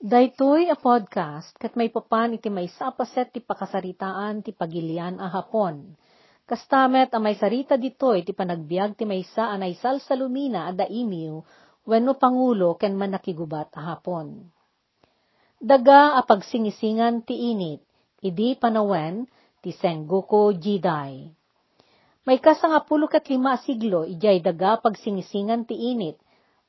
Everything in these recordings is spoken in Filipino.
Daytoy a podcast kat may papan iti may sapaset ti pakasaritaan ti pagilian a hapon. Kastamet a may sarita ditoy ti panagbiag ti may sa anay salsalumina a daimiw wenno pangulo ken man nakigubat a hapon. Daga a pagsingisingan ti init, idi panawen ti Sengoku Jidai. May kasangapulo kat lima siglo ijay daga pagsingisingan ti init,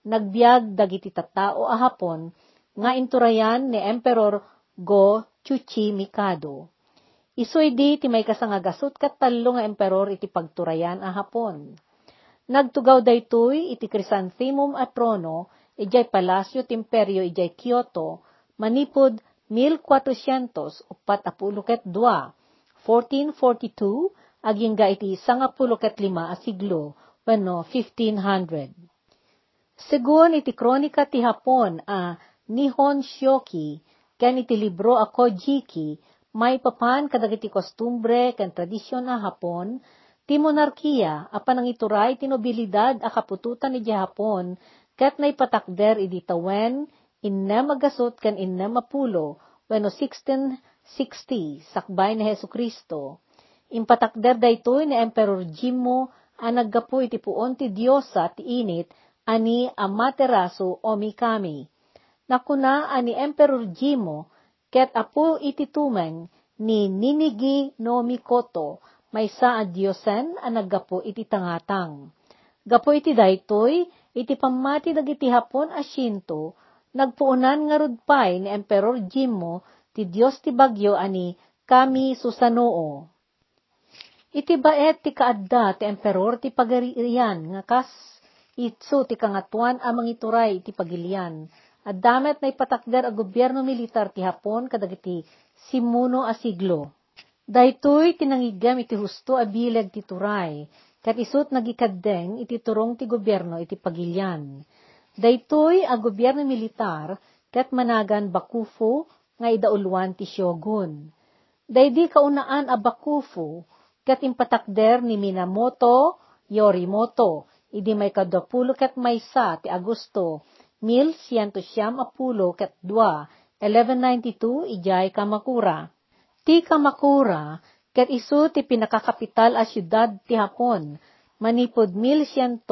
nagbiag dagiti tattao a hapon nga inturayan ni Emperor Go Chuchi Mikado. Isoy di ti may kasangagasot kat talo nga emperor iti pagturayan a hapon. Nagtugaw daytoy iti Chrysanthemum at trono, ijay palasyo timperyo ijay Kyoto, manipod 1400 upat apuluket dua, 1442, aging iti sangapuluket lima a siglo, wano 1500. Segun iti kronika ti Hapon a Nihon Shoki, ken iti libro a Kojiki, may papan kadagiti kostumbre ken tradisyon a Hapon, ti monarkiya a panangituray ti nobilidad a kapututan ni Hapon, ket naipatakder idi tawen, innem agasot ken innem apulo, wenno 1660, sakbay ni Heso Kristo. Impatakder daytoy ni Emperor Jimmo a naggapu iti puon ti Diyosa ti init ani Amaterasu o Mikami nakuna ani Emperor Jimo, ket apo iti tumeng ni Ninigi no Mikoto, may sa a Diyosen a naggapo iti tangatang. Gapo iti daytoy, iti pamati dagiti hapon a Shinto, nagpuunan nga rudpay ni Emperor Jimmo ti Diyos ti bagyo ani kami susanoo. Iti baet ti kaadda ti emperor ti pagariyan nga kas itso ti kangatuan amang ituray ti pagilian at damet na ipatakder a gobyerno militar ti Hapon kadagiti simuno a siglo. Daytoy tinangigam iti husto a bileg ti turay, kat isut nagikaddeng iti turong ti gobyerno iti pagilyan. Daytoy a gobyerno militar kat managan Bakufu nga idauluan ti Shogun. Daydi kaunaan a Bakufu kat impatakder ni Minamoto Yorimoto idi may kadapulo kat maysa ti Agosto 1110 ket 2, 1192 ijay Kamakura. Ti Kamakura, ket isu ti pinakakapital a syudad ti Hapon, manipod 1185,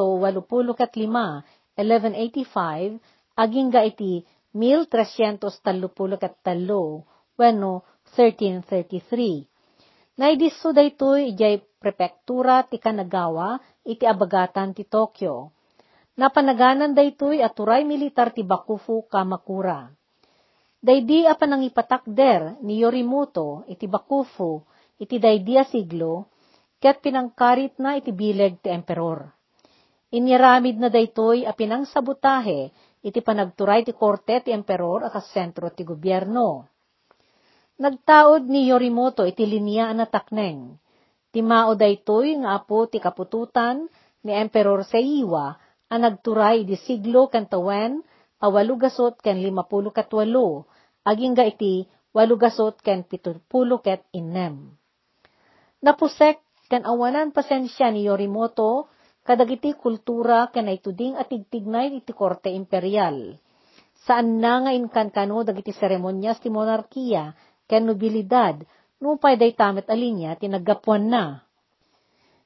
1185, aging ga iti 1333, wenno 1333. Naidiso daytoy ijay prepektura ti Kanagawa iti abagatan ti Tokyo Napanaganan daytoy at turay militar ti Bakufu Kamakura. Daydi a panangipatakder ni Yorimoto iti Bakufu iti daydi a siglo, ket pinangkarit na iti bileg ti emperor. Inyaramid na daytoy a pinangsabutahe iti panagturay ti korte ti emperor a sentro ti gobyerno. Nagtaod ni Yorimoto iti linya na takneng. Timao daytoy nga apo ti kapututan ni Emperor Seiwa a nagturay di siglo ken tawen a walugasot ken limapulo ket walo, aging ga iti walugasot ken pitupulo ket innem. Napusek ken awanan pasensya ni Yorimoto kadagiti kultura ken ituding atigtignay iti korte imperial. Saan na nga inkankano dagiti seremonyas ti monarkiya ken nobilidad nupay day tamet alinya tinaggapuan na.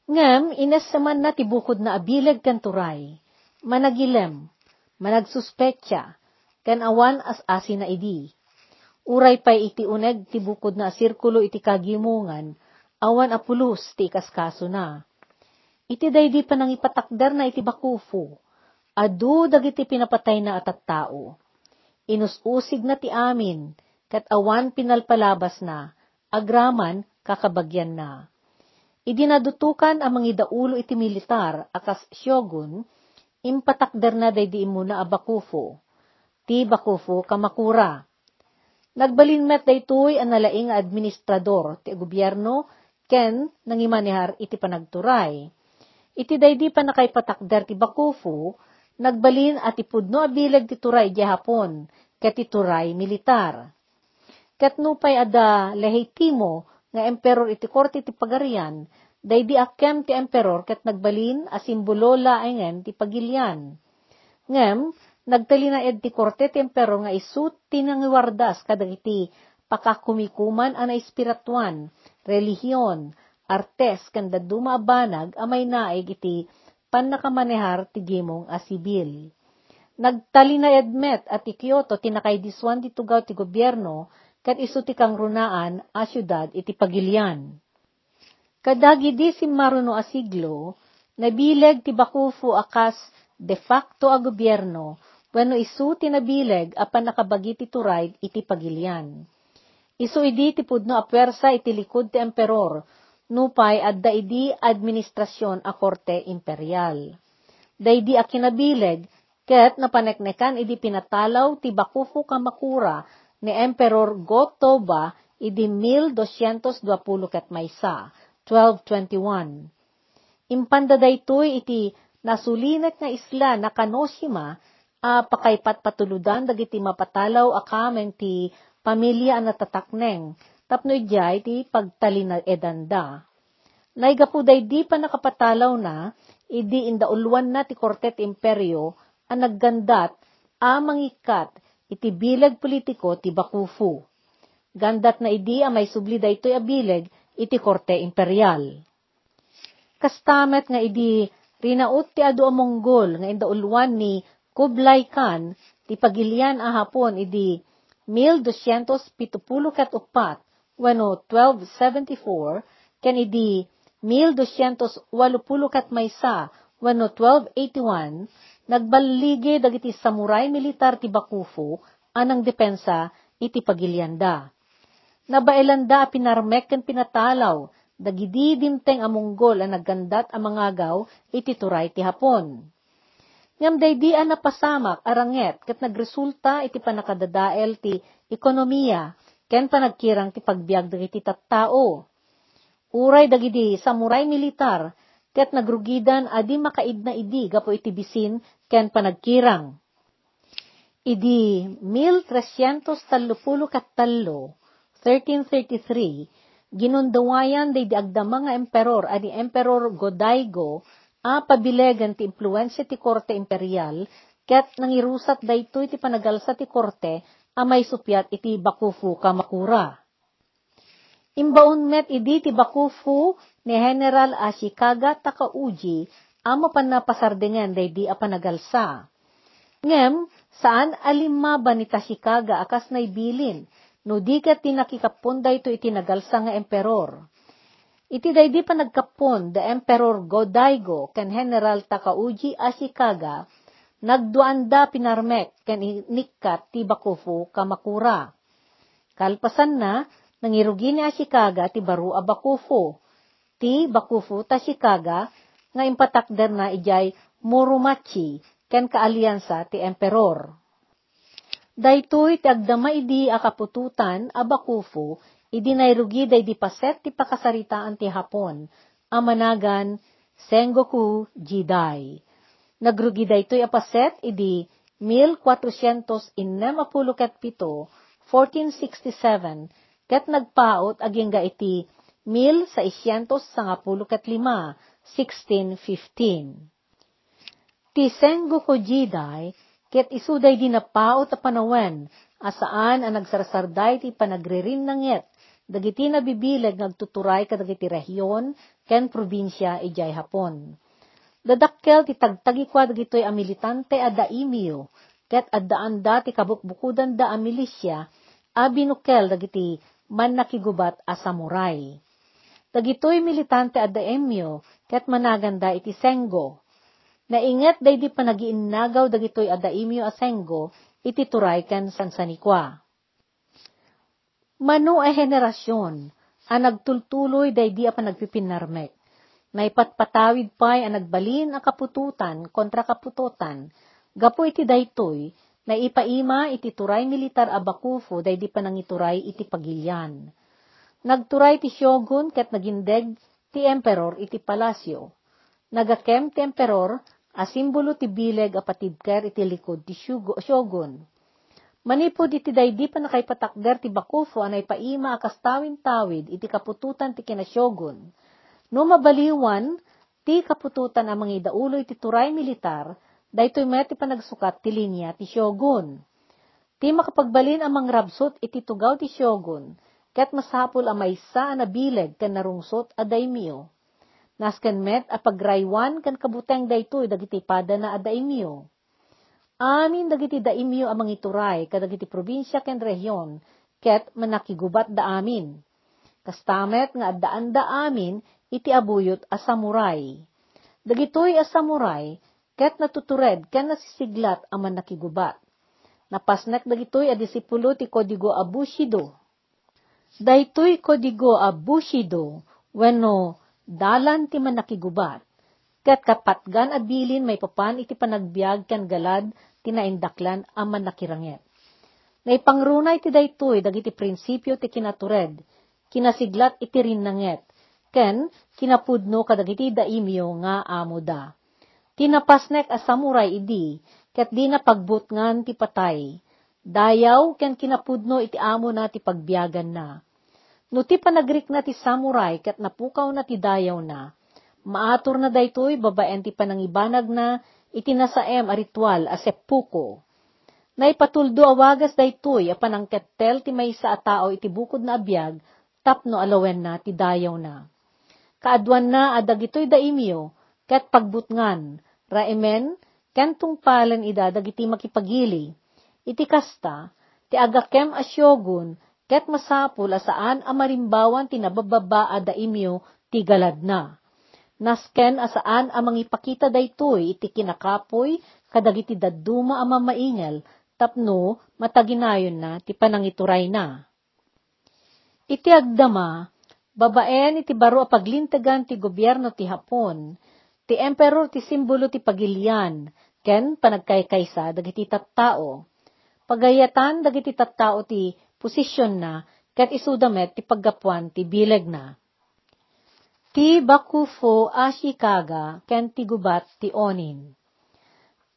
Ngem, inasaman na tibukod na abileg ken turay managilem, managsuspetya, ken awan as asin na idi. Uray pay iti uneg ti bukod na sirkulo iti kagimungan, awan apulos ti kaskaso na. Iti daydi pa nang ipatakder na iti bakufu, adu dagiti pinapatay na atat tao. Inususig na ti amin, kat awan pinalpalabas na, agraman kakabagyan na. Idinadutukan ang mga idaulo iti militar akas shogun, impatakder na day di muna a Bakufu, ti Bakufu kamakura. Nagbalin met daytoy ang nalaing administrador ti gobyerno ken nangimanihar iti panagturay. Iti daydi pa nakaipatakder ti Bakufu, nagbalin at ipudno abilag ti turay di hapon, ket ti turay militar. Ket nupay ada lehitimo nga emperor iti korte ti pagarian, Daydi akem ti emperor ket nagbalin a simbolo laengen ti pagilyan. Ngem, Nagtalina ed ti korte ti emperor nga isut tinangiwardas kadagiti pakakumikuman ana espirituan, relihiyon, artes kanda dumaabanag amay naig iti panakamanehar ti gimong a sibil. Nagtalina edmet at ti Kyoto tinakay diswan di tugaw ti gobyerno kat isu ti kang runaan a syudad iti pagilian. Kadagi di si maruno a siglo, nabileg ti Bakufu akas de facto a gobyerno wenno isu ti nabileg apan nakabagi ti turay iti pagilian. Isu idi ti pudno a pwersa iti likod ti emperor, nupay adda idi administrasyon a korte imperial. Daydi a kinabileg, ket napaneknekan idi pinatalaw ti Bakufu Kamakura ni Emperor Go-Toba idi 1220 ket maysa, 1221. Impanda daytoy iti nasulinet nga isla na Kanoshima a pakaypat patuludan dagiti mapatalaw a kamen ti pamilya a natatakneng tapno ijay ti pagtalina edanda. Naigapu di pa nakapatalaw na, idi indauluan na ti Kortet Imperyo ang naggandat a mangikat iti bilag politiko ti Bakufu. Gandat na idi a may subli daytoy a bilag iti Korte Imperial. Kastamet nga idi rinaut ti adu Mongol nga indauluan ni Kublai Khan ti pagilian a hapon idi 1274 wano 1274 ken idi 1280 kat maysa wano 1281 nagbaligi dagiti samurai militar ti Bakufu anang depensa iti pagilianda. Nabailanda pinarmek ken pinatalaw dagidi dimteng a Monggol a naggandat a mangagaw iti turay ti Hapon. Ngam daydi a napasamak aranget ket nagresulta iti panakadadael ti ekonomiya ken panagkirang ti pagbiag dagiti tattao. Uray dagidi samurai militar ket nagrugidan adi makaid na idi gapo iti bisin ken panagkirang. Idi 1330 kat tallo, 1333, ginundawayan day di agdama nga emperor adi Emperor Godaigo a pabilegan ti impluensya ti korte imperial ket nangirusat daytoy ti panagalsa ti korte a may supyat iti Bakufu Kamakura. Imbaon met idi ti Bakufu ni General Ashikaga Takauji amo pan napasardengan day di a panagalsa. Ngem, saan alima ba ni Tashikaga akas na ibilin, no di ka tinakikapon da ito itinagalsa nga emperor. Iti daydi pa nagkapon da Emperor Godaigo ken General Takauji Ashikaga, nagduanda pinarmek ken inikkat ti Bakufu Kamakura. Kalpasan na, nangirugi ni Ashikaga ti baru a Bakufu. Ti Bakufu Tashikaga nga impatakder na ijay Murumachi ken kaalyansa ti emperor. Daytoy ti agdama idi akapututan a Bakufu idi nairugi day di paset ti pakasaritaan ti Hapon amanagan Sengoku Jidai. Nagrugi daytoy a paset idi 1467, 1467, ket nagpaot agingga iti 1615, 1615 ti Sengoku Jidai, ket isuday di napaot a panawen, asaan ang nagsarsarday ti panagririn nangyet, dagiti nabibilag nagtuturay kadagiti rehiyon, ken probinsya ijay Hapon. Dadakkel ti tagtagi kwa dagitoy a militante a daimyo, ket addaan da ti kabukbukudan da a milisya, a binukel dagiti man nakigubat a samurai. Dagitoy militante a daimyo, ket managanda iti Sengo, Nainget day di panagiinnagaw dagitoy adaimyo asengo, iti turay ken sansanikwa. Mano ay henerasyon, a nagtultuloy day di a panagpipinarmek. Naipatpatawid pa'y a nagbalin a kapututan kontra kapututan, gapo iti daytoy, na ipaima iti turay militar a Bakufu day di panangituray iti pagilyan. Nagturay ti shogun ket nagindeg ti emperor iti palasyo. Nagakem ti emperor a simbolo ti bileg a iti likod ti shogun. Manipod iti daydi pa nakaipatakder ti Bakufu anay paima akas tawin-tawid iti kapututan ti kinasyogun. No mabaliwan, ti kapututan ang mga idaulo iti turay militar, daytoy met ti panagsukat ti linya ti Shogun. Ti makapagbalin amang rabsot iti tugaw ti Shogun, ket masapul a maysa na bileg kan narungsot a daimyo. Nasken met a pagraywan kan kabuteng daytoy dagiti pada na a daimyo. Amin dagiti daimyo amang ituray kadagiti probinsya ken rehiyon, ket manakigubat da amin. Kastamet nga addaan da amin iti abuyot a samuray. Dagitoy a samuray, ket natutured ken nasisiglat a manakigubat Napasnek dagitoy a disipulo ti Kodigo a Bushido. Daytoy Kodigo a Bushido, wenno dalan ti manakigubat. Ket kapatgan a bilin may papan iti panagbiag kan galad tinaindaklan a manakiranget. Naipangrunay ti daytoy dagiti prinsipyo ti kinatured, kinasiglat iti rinnanget, ken kinapudno kadagiti daimyo nga amo da. Tinapasnek a samuray idi, ket di na pagbutngan ti patay. Dayaw ken kinapudno iti amo na ti pagbiagan na. No ti panagrik na ti samurai ket napukaw na ti dayaw na. Maator na daytoy babaen ti panangibanag na iti nasaem a ritual a seppuko. Naipatuldo awagas daytoy a panangkettel ti maysa a tao iti bukod na abiyag tapno alawen na ti dayaw na. Kaadwan na adag ito'y daimyo, ket pagbutngan, raimen, kentong palan ida dagiti makipagili. Iti kasta, ti agakem asyogun, ket masapul asaan amarimbawan ti nabababa a daimyo ti galad na. Nasken asaan amang ipakita daytoy iti kinakapoy kadagiti dadduma a mamaingal tapno mataginayon na ti panangituray na. Iti agdama, babaen iti baro a paglintegan ti gobyerno ti Hapon, ti emperor ti simbolo ti pagilian, ken panagkaykaysa dagiti tattao. Pagayatan dagiti tattao ti posisyon na ket isudamet ti paggapuan ti bileg na. Ti Bakufo Ashikaga ken ti gubat ti Onin.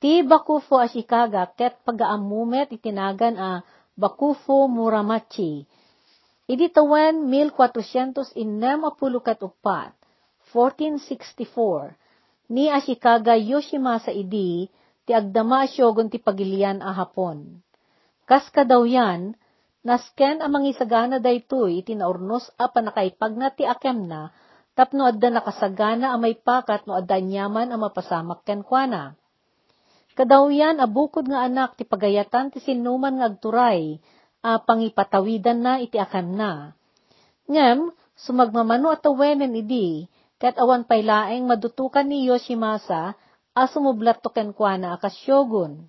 Ti Bakufo Ashikaga ket pagaamumet itinagan a Bakufo Muramachi. Idi tawen 1464, 1464, ni Ashikaga Yoshimasa idi ti agdama shogun ti pagilian a Hapon. Kas kadaw yan, nasken amang isagana daytoy iti naurnos a panakaipag na ti akem na, tapno adda nakasagana a may pakat no adda nyaman a mapasamak ken kuana. Kadaw yan abukod nga anak ti pagayatan ti sinuman nga agturay, a pangipatawidan na iti akem na. Ngem, sumagmamano at awenen idi, ket awan paylaeng madutukan ni Yoshimasa, asumublat to kenkwana akas shogun.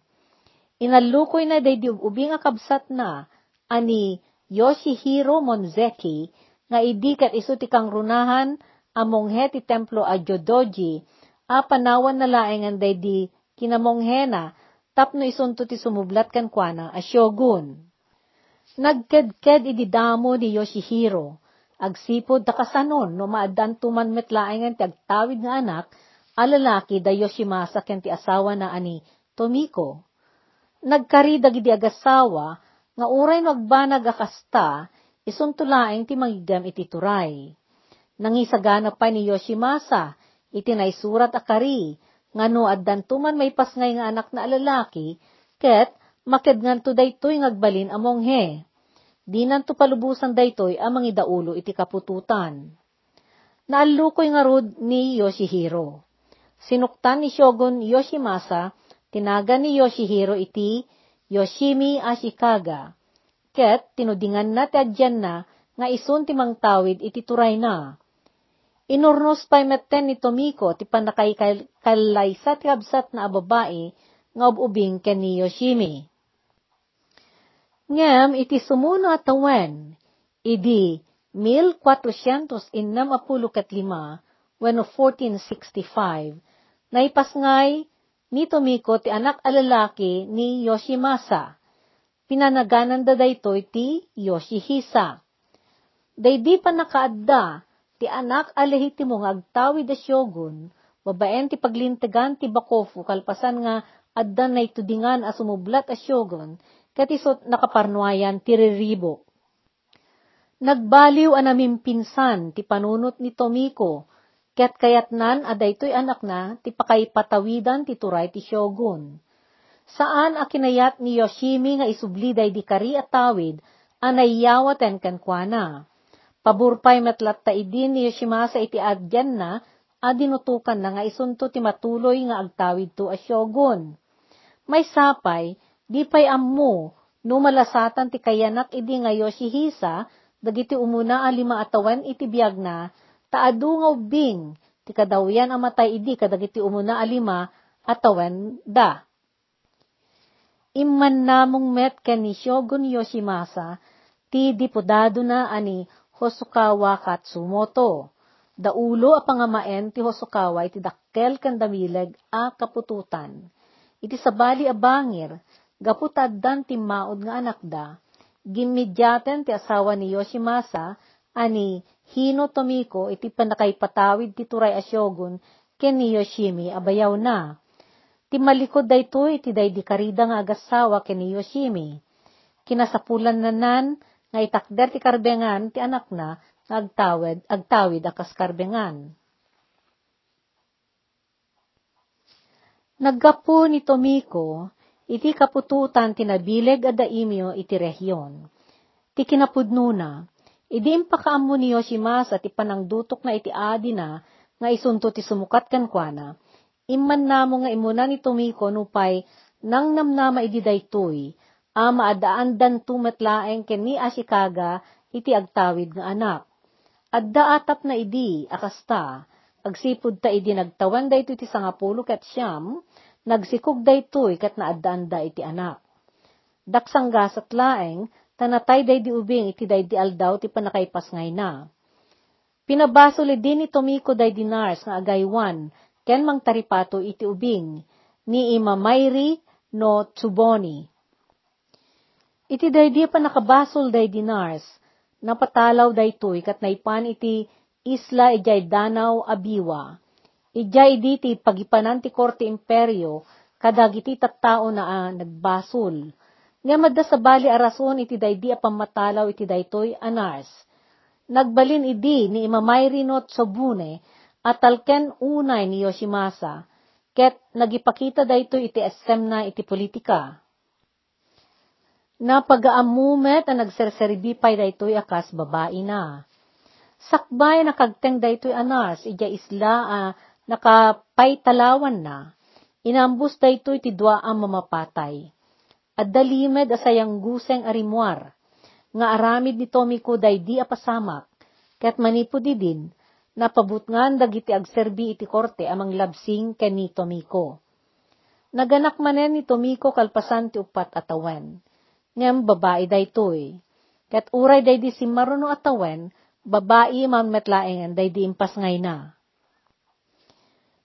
Inalukoy na day ubing akabsat na, ani Yoshihiro Monzeki, nga idikat iso ti kang runahan, amonghe ti templo a Jodoji, a panawan na laengan day di kinamonghe tapno isunto ti sumublat kan kuana a shogun. Nagkedked ididamo ni Yoshihiro, agsipod takasanon no maaddan tuman metlaengan ti agtawid nga anak, alalaki da Yoshimasa ken ti asawa na ani Tomiko. Nagkari dagiti agasawa nga uray no agbanag akasta isuntulaeng ti mangigam iti turay. Nangisagana pa ni Yoshimasa iti naisurat akari nga no addan tuman may pasngay nga anak na alalaki ket makedngan to daytoy ngagbalin among he. Di nanto palubusan daytoy amang idaulo iti kapututan. Naalukoy nga rod ni Yoshihiro. Sinuktan ni Shogun Yoshimasa, tinaga ni Yoshihiro iti Yoshimi Ashikaga. Ket, tinudingan na ti adyan na, nga isun ti mangtawid iti turay na. Inurnos pa'y metten ni Tomiko ti panakay kalaysa ti absat na ababae, nga ububing ken ni Yoshimi. Ngem iti sumuno at tawen, idi 1465, when 1465, Naipasngay ni Tomiko ti anak alalaki ni Yoshimasa. Pinanaganan da daytoy ti Yoshihisa. Daydi pa nakaadda ti anak alehitimo nga agtawi da shogun, babaen ti paglintegan ti Bakofu kalpasan nga adda na itudingan a sumublat a shogun, katisot nakaparnuayan ti riribo. Nagbaliw a namimpinsan ti panunot ni Tomiko, Ket kayatnan aday to'y anak na, ti pakaypatawidan ti turay ti shogun. Saan a kinayat ni Yoshimi nga isubliday di kari at tawid, anayyawaten kankwana. Paburpay metlat ta idin ni Yoshimasa iti adyan na, adinutukan na nga isunto ti matuloy nga agtawid to a shogun. May sapay, di pay ammo, numalasatan ti kayanak idi nga Yoshihisa, dagiti umuna a lima atawan iti biyag na, taadu nga ubing, ti kadawyan amatay idi kadagiti umuna alima, atawan da. Imman namong met ken ni Shogun Yoshimasa, ti dipodado na ani Hosokawa Katsumoto. Daulo a pangamaen ti Hosokawa iti dakkel ken damileg a kapututan. Iti sabali a bangir, gaputaddan ti maod nga anak da, gimidyaten ti asawa ni Yoshimasa, ani Hino Tomiko iti panakaypatawid ti Turay a Shogun ken ni Yoshimi abayaw na. Ti malikod dayto iti daydi karida nga agasawa ken ni Yoshimi. Kinasapulan nanan nga itakder ti karbengan ti anak na nga agtawid, agtawid akas karbengan. Naggapo ni Tomiko, iti kapututan tinabileg a daimyo iti rehyon. Ti kinapudnuna, Idi impakaammo ni Yoshimasa ti panangdutok na iti adi na, nga isunto ti sumukat kankwana, imman namo nga imuna ni Tomiko nupay nang namnama idi daytoy, a maadaan dan tumetlaeng ken ni Ashikaga iti agtawid nga anak. Adda atap na idi, akasta, agsipud ta idi nagtawan daytoy ti sangapulo ket siyam, nagsikog daytoy ket naadaan da iti anak. Daksanggasat laeng, tanatay day di ubing iti day di aldaw ti panakaipas ngay na. Pinabasol din ni Tomiko day dinars nga agaywan, ken mang taripato iti ubing, ni Imamayri no Tsuboni. Iti day di pa nakabasol day dinars, napatalaw day tuy kat naipan iti isla ijay danaw abiwa. Ijay di ti pagipanan ti korte imperyo, kadagiti tattao na ah, nagbasol nga madda sa bali arason iti daydi a pamatalaw iti daytoy anars. Nagbalin idi ni Imamayri no Tsobune at talken unay ni Yoshimasa, ket nagipakita daytoy iti SM na iti politika. Napagaamumet a nagserserbipay daytoy akas babae na. Sakbay nakagteng daytoy anars, ija isla a nakapaytalawan na. Inambus daytoy ti dua ang mamapatay at dalimed asayang guseng arimuar, nga aramid ni Tomiko day di apasamak, ket manipo di din, napabutngan dagiti agserbi iti korte amang labsing ken ni Tomiko. Naganak manen ni Tomiko kalpasan ti upat atawen, ngem babae daytoy, ket uray day di si maruno atawen, babae man metlaengan day di impas ngay na.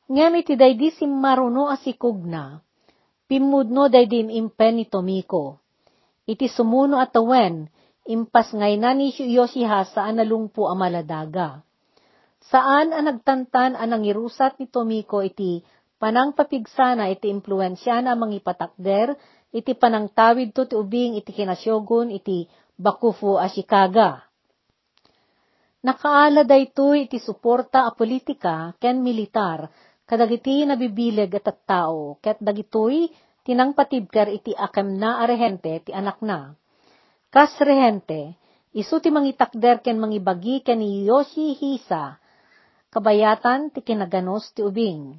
Ngem iti day di si maruno asikog na, Pimudno day dim impen ni Tomiko. Iti sumuno at tawen, impas ngay na ni Yoshiha saan nalungpo ang maladaga. Saan ang nagtantan ang nangirusat ni Tomiko iti panang papigsana iti impluensya na mangipatakder, iti panang tawid to ti ubing iti kinasyogun iti Bakufu Ashikaga. Nakaala daytoy iti suporta a politika ken militar kadagiti nabibileg at tao, ket dagitoy tinang patibker iti akam na arehente ti anak na. Kas rehente, isu ti mangitakder ken mangibagi ken ni Yoshi Hisa, kabayatan ti kinaganos ti ubing.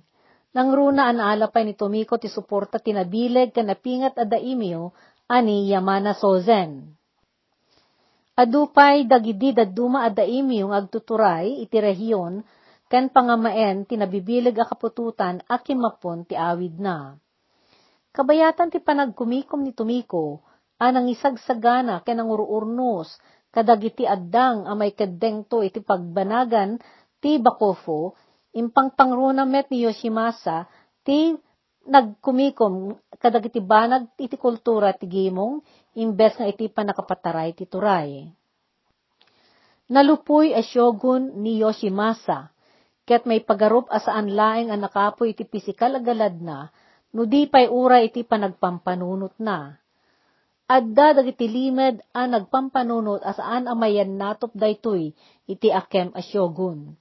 Nang runa an alapay ni Tomiko ti suporta tinabileg ken napingat a daimyo ani Yamana Sozen. Adupay dagidi daduma a daimyo agtuturay iti rehiyon ken pangamaen tinabibilig a kapututan a kimapon ti awid na. Kabayatan ti panagkumikom ni Tumiko, anang isagsagana ken ang ururnos, kadagiti addang amay kadeng to iti pagbanagan ti Bakofo, impang pangruna met ni Yoshimasa, ti nagkumikom kadagiti banag iti kultura ti gimong, imbes nga iti panakapataray ti turay. Nalupoy a shogun ni Yoshimasa, Ket may pagarup asaan laeng ang nakapoy iti pisikal agalad na, no di pay ura iti panagpampanunot na. Adda dagiti limed a nagpampanunot asaan amayan natop daytoy iti akem a syogun.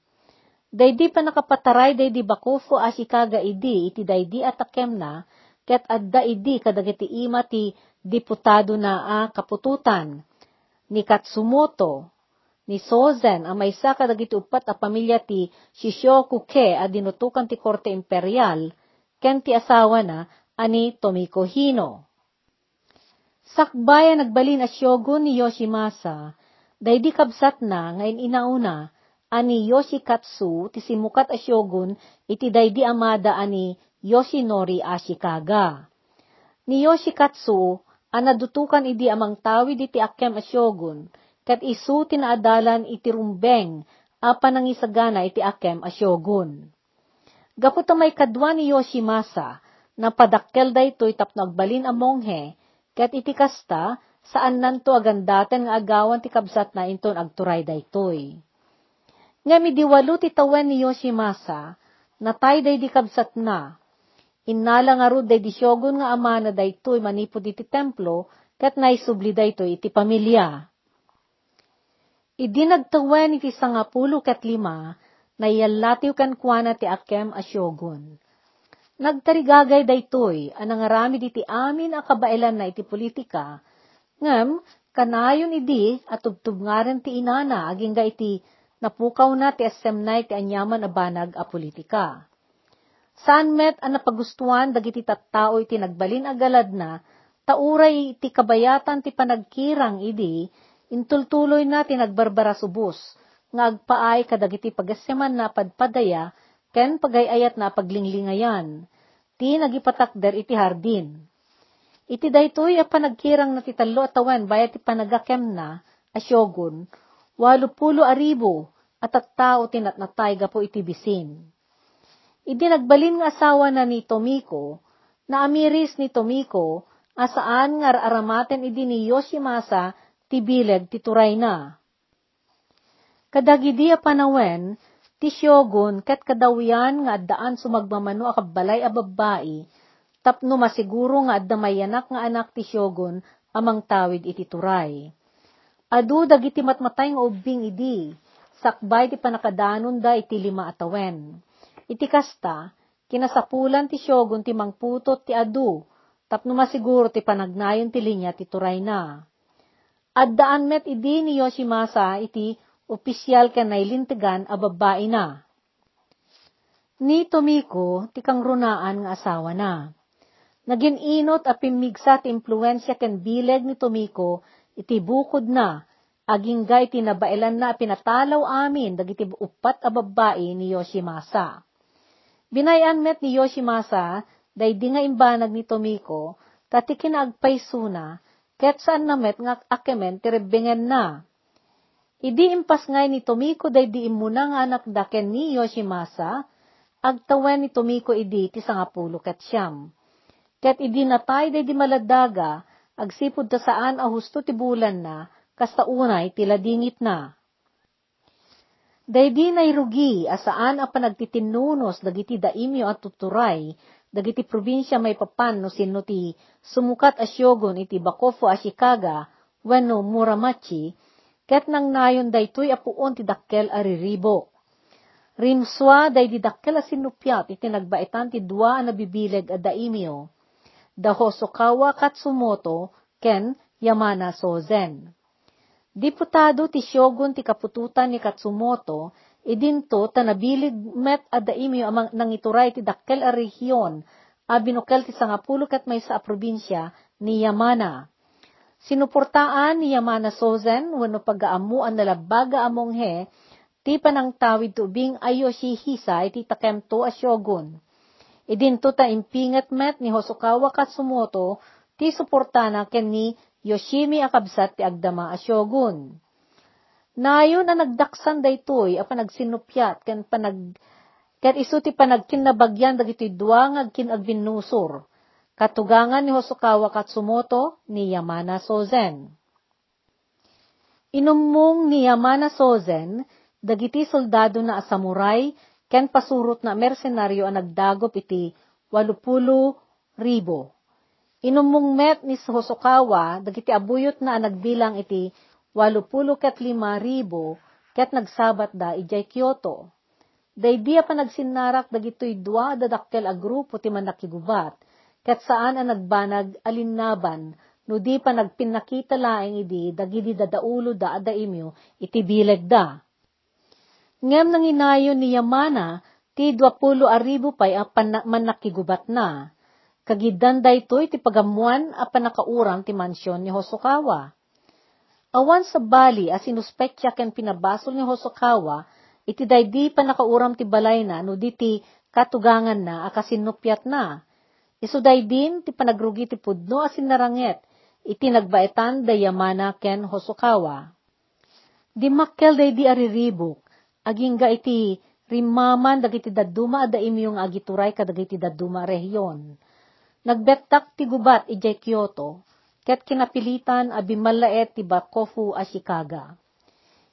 Daydi pa nakapataray daydi bakufo asikaga idi iti daydi atakem na, ket adda idi kadagiti ima ti diputado na a kapututan. Ni Katsumoto, ni Sozen, ang maysa kadagiti upat a pamilya ti Shishiokuke a dinutukan ti Korte Imperial, ken ti asawa na ani Tomiko Hino. Sakbaya nagbalin a shogun ni Yoshimasa, daydi kabsat na ngayon inauna, ani Yoshikatsu ti simukat a shogun iti daydi amada ani Yoshinori Ashikaga. Ni Yoshikatsu anadutukan idi amang tawid iti akem a shogun ket isu tinaadalan iti rumbeng apa nang isagana iti akem a shogun. Gapot may kadwa ni Yoshimasa na padakkel daytoy tapno agbalin a monghe ket iti kasta saan nanto agandaten nga agawan ti kabsat na inton agturay daytoy. Nga midiwalo ti tawen ni Yoshimasa, natay day di kabsat na. Innala nga rud day di shogun nga ama na daytoy manipod iti templo, kat naisubli daytoy iti pamilya. Idi nagtawen iti sangapulo kat lima, nayallatiw kan kuana ti akem a shogun. Nagtarigagay daytoy, anang arami diti amin a kabailan na iti politika, ngem, kanayon idi at tubtub nga rin ti inana, aging ga iti napukaw na ti asemnay ti anyaman a banag a politika. Saan met ang napagustuhan dagiti tattao iti nagbalin agalad na, tauray ti kabayatan ti panagkirang idi, intultuloy na ti nagbarbara subos, nga agpaay kadagiti pagaseman na padpadaya, ken pagayayat na paglinglingayan, ti nagipatakder iti hardin. Iti daytoy a panagkirang na ti talo atawan bayat ti panagakem na, a shogun, walupulo aribo, at at tao tinatnatay gapo iti bisin. Idi nagbalin nga asawa na ni Tomiko, na amiris ni Tomiko, asaan nga aramaten idi ni Yoshimasa ti bileg ti turay na. Kadagidi a panawen, ti shogun ket kadawian nga addaan sumagmamano a kabbalay a babae, tapno masiguro nga adda mayanak nga anak ti shogun amang tawid iti turay. Adu dagiti matmatay nga ubing idi, sakbay ti panakadanon da iti lima atawen. Iti kasta, kinasapulan ti shogun ti mangputot ti adu, tapno masiguro ti panagnayon ti linya ti turay na. Addaan met idi ni Yoshimasa iti opisyal ka nailintigan a babae na. Ni Tomiko, ti kang runaan nga asawa na. Naging inot a pimigsa ti impluensya ken bileg ni Tomiko iti bukod na aging gay tinabailan na pinatalaw amin dagiti upat a babae ni Yoshimasa. Binayan met ni Yoshimasa, daydi nga imbanag ni Tomiko, tati kinaagpaysuna, ket saan na met nga akemen tirebbengen na. Idi impas ngay ni Tomiko daydi imuna nga anak daken ni Yoshimasa, agtawen ni Tomiko idi ti sangapulo ket siyam. Ket idi natay daydi maladaga, agsipod ta saan a husto ti bulan na, kasta unay tila dingit na. Daydi nay rugi asaan a panagtitinunos dagiti daimyo at tuturay, dagiti probinsya may papan no sino ti sumukat a shogun iti Bakofu Ashikaga, wenno Muramachi, ket nang nayon daytoy apuon ti dakkel a riribok. Rimswa day di dakkel a sinupyat iti nagbaitan ti dua nabibileg a daimyo, da Hosokawa Katsumoto, ken Yamana Sozen. Diputado ti Shogun ti kapututan ni Katsumoto, idinto tanabilig met adaimyo amang nangituray ti dakkel a rehiyon, a binukel ti sangapulo kat may sa probinsya ni Yamana. Sinuportaan ni Yamana Sozen, wano pag-aamuan na labaga among he, ti panang tawid tubing ayoshi hisa iti takemto a shogun. Idinto ta impingat met ni Hosokawa Katsumoto, ti suportana ken ni Yoshimi akabsat ti agdama a shogun. Nayon a nagdaksan daytoy a panagsinupyat ken panag ket isu ti panagkinabagyan dagiti duwa nga agkinagbinnusor. Katugangan ni Hosokawa Katsumoto ni Yamana Sozen. Inumong ni Yamana Sozen dagiti soldado na samurai ken pasurot na mersenaryo a nagdagop iti walupulo ribo Inumong met ni Hosokawa, dagiti abuyot na nagbilang iti walupulo ket lima ribo, ket nagsabat da ijay Kyoto. Daydi pa nagsinarak dagitoy dua dadakkel a grupo ti manakigubat, ket saan ang nagbanag alinnaban, no di pa nagpinakita laeng idi dagidi dadaulo da adaimyo iti bileg da. Ngem nanginayon ni Yamana, ti 20 aribo pay a manakigubat na. Kagidan daytoy ti pagamuan a panakauram ti mansyon ni Hosokawa. Awan sa bali a sinuspektya ken pinabasol ni Hosokawa, iti daydi pa nakauram ti balay na no diti katugangan na akasinupyat na. Isu din ti panagrugi ti pudno asin naranget, iti nagbaetan dayamana ken Hosokawa. Di makkel daydi ariribok, agingga iti rimaman dagiti daduma ada imyong agituray kadagiti daduma rehiyon. Nagbettak ti gubat ijay Kyoto, ket kinapilitan abimalaet ti Bakofu a Chicago.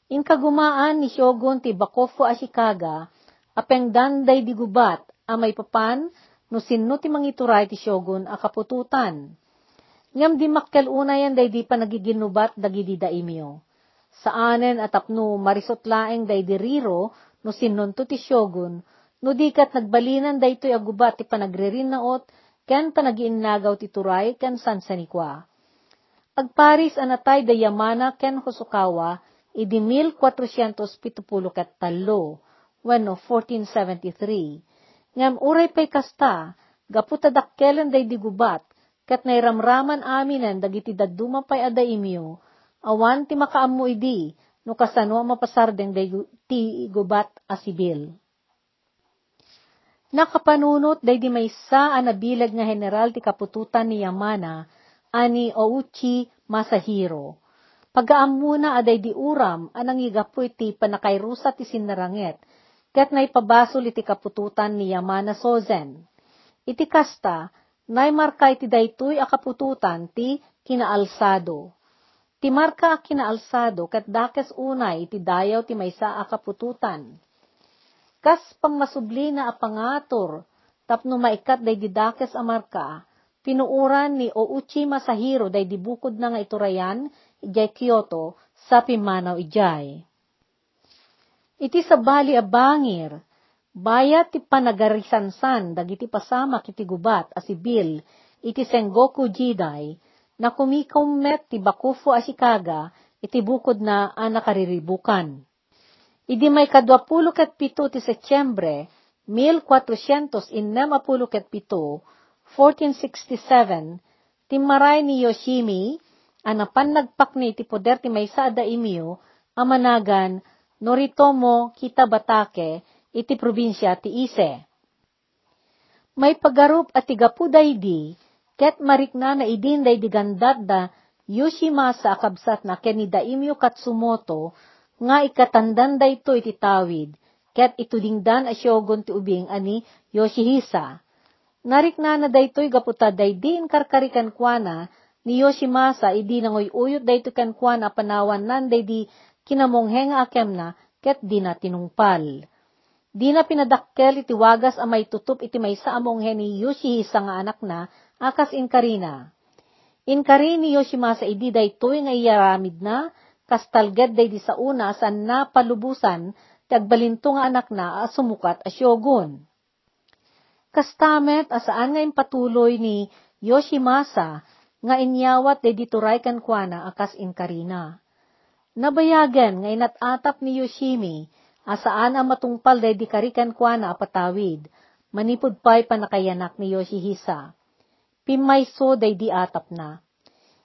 In kagumaan ni Shogun ti Bakofu Ashikaga, apeng danday di gubat, amay papan, no sinno ti mangituray ti Shogun a kapututan. Ngam di makkel unayan day di pa nagiginubat dagidi daimyo. Saanen at apno marisot laeng day di riro, no sinunto ti Shogun, no dikat nagbalinan day to'y agubat ti panagrerinaot, ken panagiinnagaw ti turay ken sansanikwa. Agparis anatay dayamana ken Hosokawa, idi 1470 ket talo, wenno 1473. Ngam uray pay kasta, gaputa dakkelan day digubat, ket nairamraman aminan dagiti dadduma pay ada imyo, awan ti makaammo idi, no kasano mapasardeng day ti gubat asibil. Nakapanunot day di may sa anabilag nga general ti kapututan ni Yamana, ani Ouchi Masahiro Pagaamuna aday di uram, anang igapoy ti panakayrusa ti sinaranget, ket naipabasol iti kapututan ni Yamana Sozen. Iti kasta, nay marka iti daytoy a kapututan ti kinaalsado. Ti marka a kinaalsado ket dakes unay iti dayaw ti maysa a kapututan. Kas pangmasubli na a pangator, tapno maikat day didakes a marka, pinuuran ni Ouchi Masahiro day dibukod na nga iturayan, ijay Kyoto, sa pimanaw ijay. Iti sa bali a bangir, bayat ti panagarisansan dagiti pasama kiti gubat a sibil, iti Sengoku Jidai, na kumikommet ti Bakufu Ashikaga, iti bukod na a nakariribukan. Idi may kadwapulo ket pito ti Setyembre, 1467, 1467, timaray ni Yoshimi, anapan nagpak ni ti poder ti maysa da imyo, amanagan, Noritomo Kitabatake, iti probinsya ti Ise. May pagarup at tigapuday di, ket marikna na idin day digandat da Yoshimasa akabsat na ken ni Daimyo Katsumoto, nga ikatandan da ito iti tawid, ket itudingdan a shogun ti ubing ani Yoshihisa. Narikna na daytoy gaputa daydi karkarikan kuana, ni Yoshimasa idi nangoy uyot dayto ken kuana panawan nan daydi kinamonghe nga akem na ket di na tinungpal. Di na pinadakkel iti wagas a may tutup iti may sa amonghe ni Yoshihisa nga anak na akas inkarina. Inkari ni Yoshimasa idi daytoy nga iyaramid na, kastalged day di sa una san na palubusan, tagbalinto nga anak na sumukat a shogun. Kastamet asaan nga patuloy ni Yoshimasa nga inyawat de dituray kan kuana akas inkarina. Nabayagan nga inatatap ni Yoshimi asaan ang matungpal de di karikan kuana apatawid, manipod pa'y panakayanak ni Yoshihisa. Pimayso day di atap na.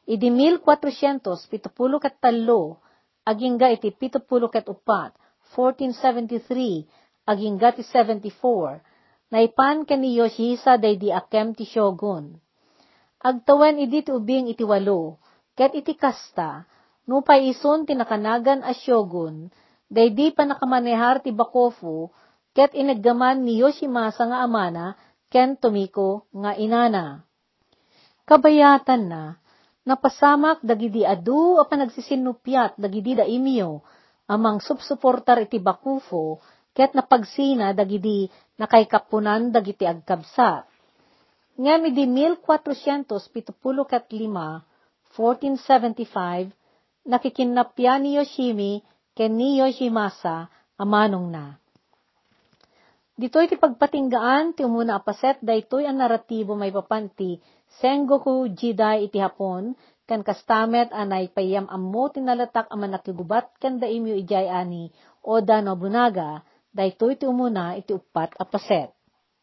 Idi 1473 kat talo, agingga iti 70 kat upat, 1473, agingga ti 74, naipan ken ni Yoshihisa day di akem ti shogun. Agtawen idi ti ubing iti walo, ket iti kasta, nupay ison ti nakanagan a shogun, day di pa nakamanehar ti Bakofu, ket inaggaman ni Yoshimasa nga amana, ken Tomiko nga inana. Kabayatan na, napasamak dagidi adu a panagsisinupyat dagidi da imyo, amang subsuportar iti Bakufo, ket napagsina dagidi nakaikapunan dagiti agkabsat. Ngem idi 1475, 1475, nakikinapya ni Yoshimi ken ni Yoshimasa amanong na. Ditoy ti pagpatinggaan ti umuna apaset daytoy ang naratibo may papanti Sengoku Jidai iti Hapon kan kastamet anay payam ammo tinalatak a manakigubat ken daimyo ijay ani Oda Nobunaga daytoy ti umuna iti uppat a paset.